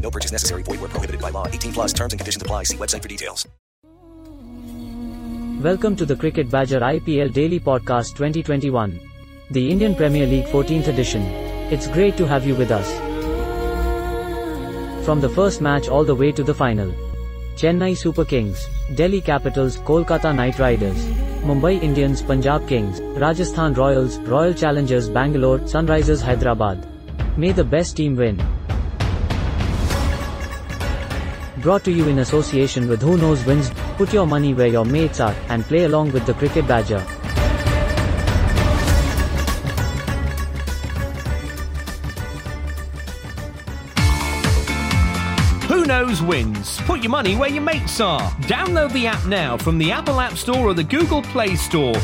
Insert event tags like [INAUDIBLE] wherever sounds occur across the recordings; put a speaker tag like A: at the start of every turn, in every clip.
A: No purchase necessary. Void where prohibited by law. 18 plus terms and conditions apply. See website for details.
B: Welcome to the Cricket Badger IPL Daily Podcast 2021. The Indian Premier League 14th edition. It's great to have you with us. From the first match all the way to the final. Chennai Super Kings, Delhi Capitals, Kolkata Knight Riders, Mumbai Indians, Punjab Kings, Rajasthan Royals, Royal Challengers Bangalore, Sunrisers Hyderabad. May the best team win. Brought to you in association with Who Knows Wins, put your money where your mates are, and play along with the Cricket Badger.
C: Who knows wins? Put your money where your mates are. Download the app now from the Apple App Store or the Google Play Store.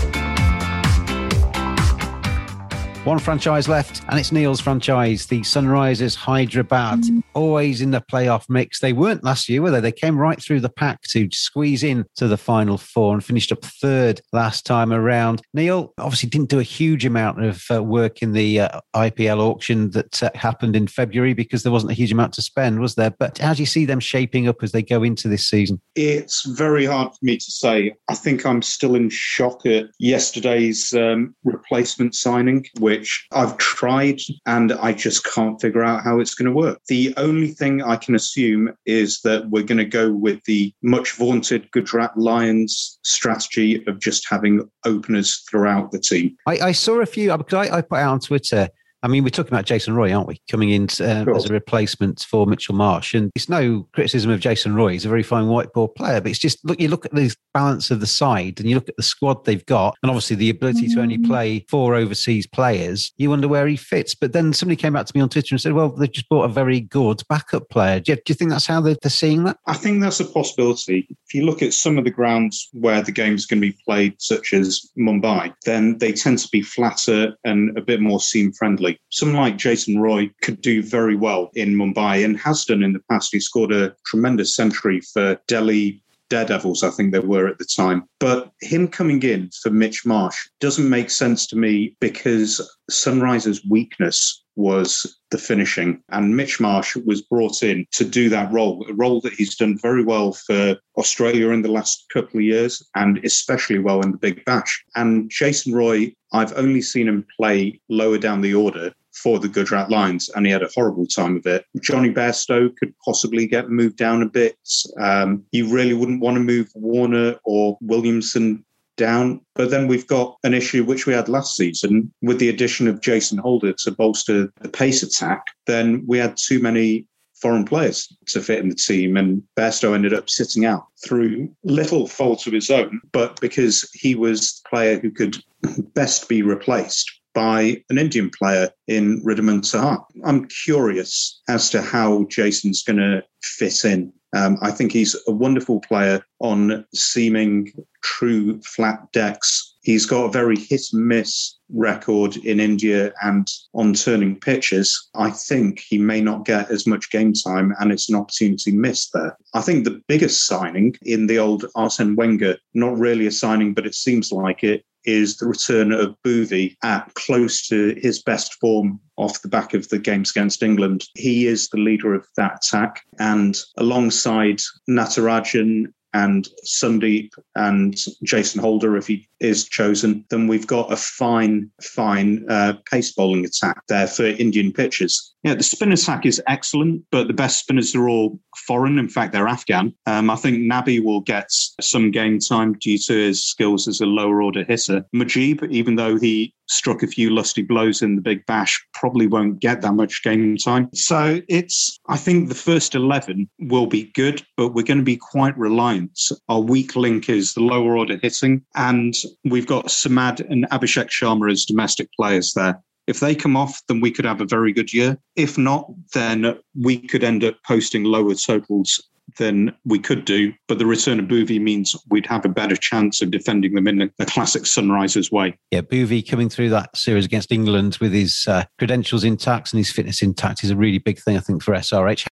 D: One franchise left, and it's Neil's franchise, the Sunrisers Hyderabad. Always in the playoff mix. They weren't last year, were they? They came right through the pack to squeeze in to the final four and finished up third last time around. Neil obviously didn't do a huge amount of uh, work in the uh, IPL auction that uh, happened in February because there wasn't a huge amount to spend, was there? But how do you see them shaping up as they go into this season?
E: It's very hard for me to say. I think I'm still in shock at yesterday's um, replacement signing, which I've tried and I just can't figure out how it's going to work. The only thing I can assume is that we're going to go with the much vaunted Gujarat Lions strategy of just having openers throughout the team.
D: I, I saw a few because I, I put out on Twitter. I mean, we're talking about Jason Roy, aren't we? Coming in uh,
E: Sure.
D: as a replacement for Mitchell Marsh, and it's no criticism of Jason Roy. He's a very fine white ball player, but it's just look. You look at the balance of the side, and you look at the squad they've got, and obviously the ability to only play four overseas players. You wonder where he fits. But then somebody came back to me on Twitter and said, "Well, they've just bought a very good backup player." Do you, do you think that's how they're, they're seeing that?
E: I think that's a possibility. If you look at some of the grounds where the game's going to be played, such as Mumbai, then they tend to be flatter and a bit more seam friendly. Someone like Jason Roy could do very well in Mumbai and has done in the past. He scored a tremendous century for Delhi Daredevils, I think they were at the time. But him coming in for Mitch Marsh doesn't make sense to me because Sunrise's weakness was the finishing. And Mitch Marsh was brought in to do that role, a role that he's done very well for Australia in the last couple of years and especially well in the Big Bash. And Jason Roy, I've only seen him play lower down the order for the Gujarat Lions, and he had a horrible time of it. Jonny Bairstow could possibly get moved down a bit. Um, you really wouldn't want to move Warner or Williamson down. But then we've got an issue which we had last season with the addition of Jason Holder to bolster the pace attack. Then we had too many foreign players to fit in the team, and Bairstow ended up sitting out through little fault of his own, but because he was the player who could [LAUGHS] best be replaced by an Indian player in Wriddhiman Saha. I'm curious as to how Jason's going to fit in. Um, I think he's a wonderful player on seaming true flat decks. He's got a very hit and miss record in India and on turning pitches. I think he may not get as much game time and it's an opportunity missed there. I think the biggest signing in the old Arsene Wenger, not really a signing, but it seems like it, is the return of Bhuvi at close to his best form off the back of the games against England. He is the leader of that attack. And alongside Natarajan and Sandeep and Jason Holder, if he is chosen, then we've got a fine, fine uh, pace bowling attack there for Indian pitches. Yeah, the spin attack is excellent, but the best spinners are all foreign. In fact, they're Afghan. Um, I think Nabi will get some game time due to his skills as a lower order hitter. Mujib, even though he struck a few lusty blows in the Big Bash, probably won't get that much game time. So it's, I think the first 11 will be good, but we're going to be quite reliant. Our weak link is the lower order hitting, and we've got Samad and Abhishek Sharma as domestic players there. If they come off, then we could have a very good year. If not, then we could end up posting lower totals than we could do. But the return of Bhuvi means we'd have a better chance of defending them in the classic Sunrisers way.
D: Yeah, Bhuvi coming through that series against England with his uh, credentials intact and his fitness intact is a really big thing, I think, for SRH.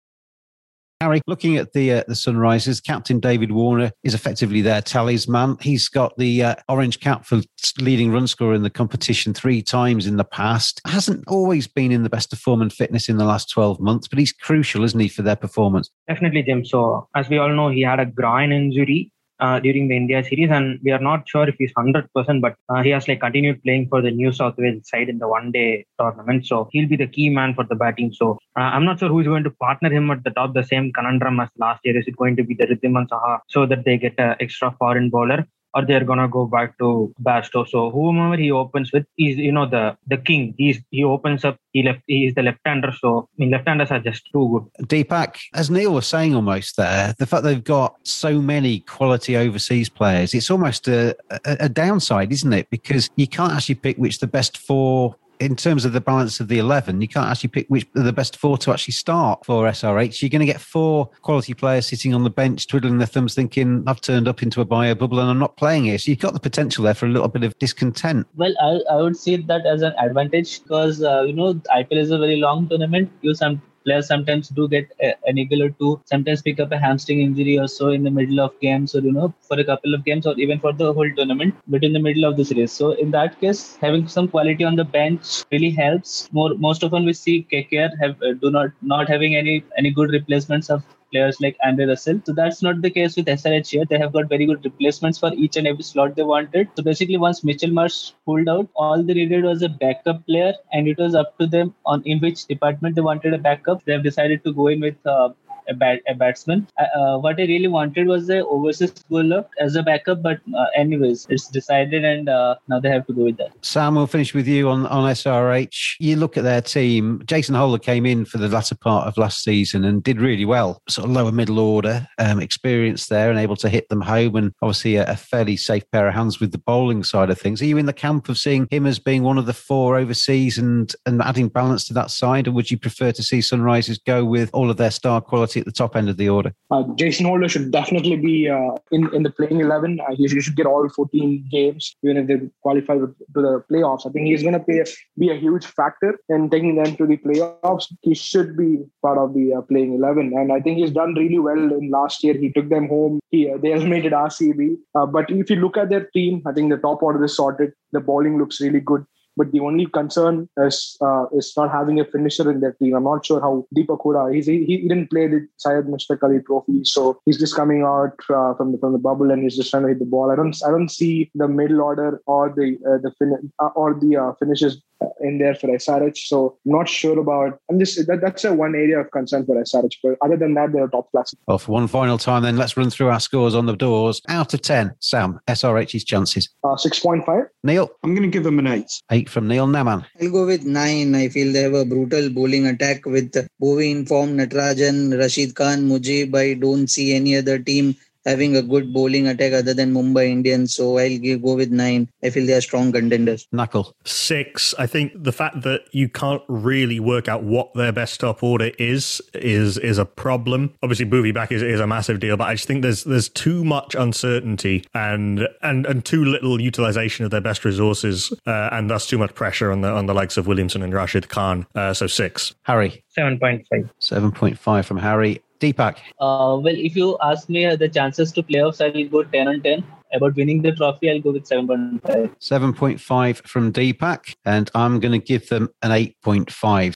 D: Harry, looking at the uh, the Sunrisers, Captain David Warner is effectively their talisman. He's got the uh, orange cap for leading run scorer in the competition three times in the past. Hasn't always been in the best of form and fitness in the last 12 months, but he's crucial, isn't he, for their performance?
F: Definitely, Jim. So, as we all know, he had a groin injury uh, during the India series, and we are not sure if he's hundred percent, but uh, he has like continued playing for the New South Wales side in the one day tournament, so he'll be the key man for the batting. So uh, I'm not sure who is going to partner him at the top. The same conundrum as last year. Is it going to be the Wriddhiman Saha so that they get an extra foreign bowler? Or they're gonna go back to Bairstow. So whomever he opens with, is you know the the king. He's he opens up. He left. He's the left-hander. So I mean, left-handers are just too good.
D: Deepak, as Neil was saying, almost there, the fact they've got so many quality overseas players, it's almost a, a, a downside, isn't it? Because you can't actually pick which the best four in terms of the balance of the 11, you can't actually pick which the best four to actually start for SRH. You're going to get four quality players sitting on the bench, twiddling their thumbs, thinking, I've turned up into a bio bubble and I'm not playing here. So you've got the potential there for a little bit of discontent.
G: Well, I, I would see that as an advantage because, uh, you know, IPL is a very long tournament. You some players sometimes do get a, an eagle or two, sometimes pick up a hamstring injury or so in the middle of games or, you know, for a couple of games or even for the whole tournament, but in the middle of the series. So in that case, having some quality on the bench really helps. More Most often we see KKR have uh, do not not having any any good replacements of players like Andre Russell. So that's not the case with SRH here. They have got very good replacements for each and every slot they wanted. So basically, once Mitchell Marsh pulled out, all they needed was a backup player, and it was up to them on in which department they wanted a backup. They have decided to go in with uh, a, bat, a batsman. Uh, uh, what I really wanted was the overseas bowler as a backup, but uh, anyways, it's decided, and uh, now they have to go with that.
D: Sam, we'll finish with you on, on SRH. You look at their team. Jason Holder came in for the latter part of last season and did really well. Sort of lower middle order, um, experience there, and able to hit them home, and obviously a, a fairly safe pair of hands with the bowling side of things. Are you in the camp of seeing him as being one of the four overseas and and adding balance to that side, or would you prefer to see Sunrisers go with all of their star quality at the top end of the order?
H: Uh, Jason Holder should definitely be uh, in in the playing eleven. Uh, he, should, he, should, get all 14 games, even if they qualify to the playoffs. I think he's going to be a huge factor in taking them to the playoffs. He should be part of the uh, playing eleven, and I think he's done really well in last year. He took them home. He uh, they eliminated RCB. Uh, but if you look at their team, I think the top order is sorted. The bowling looks really good. But the only concern is uh, is not having a finisher in their team. I'm not sure how Deepak Hooda. He's, he, he didn't play the Syed Mushtaq Ali Trophy, so he's just coming out uh, from the from the bubble and he's just trying to hit the ball. I don't I don't see the middle order or the uh, the fin- uh, or the uh, finishes in there for SRH. So I'm not sure about. I'm just that, that's a one area of concern for SRH. But other than that, they're top class.
D: Well, for one final time, then let's run through our scores on the doors. Out of ten, Sam, SRH's chances.
H: Uh, Six point five.
D: Neil,
E: I'm going to give them an eight.
D: Eight from Neil Naman.
I: I'll go with nine. I feel they have a brutal bowling attack with Bhuvi in form, Natarajan, Rashid Khan, Mujib. I don't see any other team having a good bowling attack other than Mumbai Indians. So I'll give, go with nine. I feel they are strong contenders.
D: Knuckle.
J: Six. I think the fact that you can't really work out what their best top order is is is a problem. Obviously, Bhuvi back is, is a massive deal, but I just think there's there's too much uncertainty and and and too little utilization of their best resources, uh, and thus too much pressure on the on the likes of Williamson and Rashid Khan. Uh, so six.
D: Harry.
F: 7.5.
D: 7.5 from Harry. Deepak.
G: Uh, well, if you ask me uh, the chances to playoffs, I will go 10 on 10. About winning the trophy, I'll go with 7.5.
D: 7.5 from Deepak. And I'm going to give them an 8.5.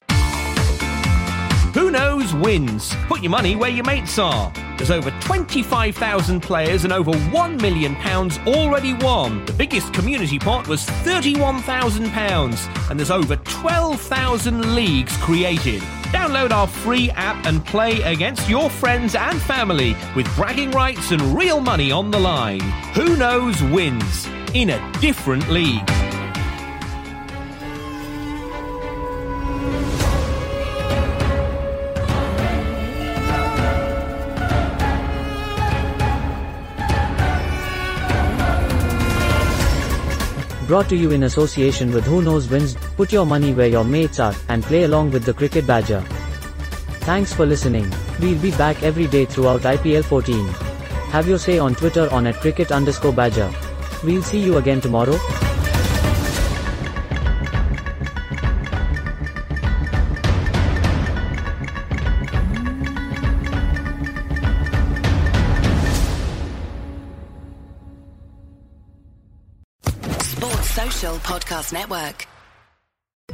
C: Who knows wins? Put your money where your mates are. There's over 25,000 players and over £1 million already won. The biggest community pot was £31,000 and there's over 12,000 leagues created. Download our free app and play against your friends and family with bragging rights and real money on the line. Who knows wins in a different league.
B: Brought to you in association with Who Knows Wins, put your money where your mates are, and play along with the Cricket Badger. Thanks for listening. We'll be back every day throughout IPL 14. Have your say on Twitter on at cricket underscore badger. We'll see you again tomorrow.
K: Sports Social Podcast Network.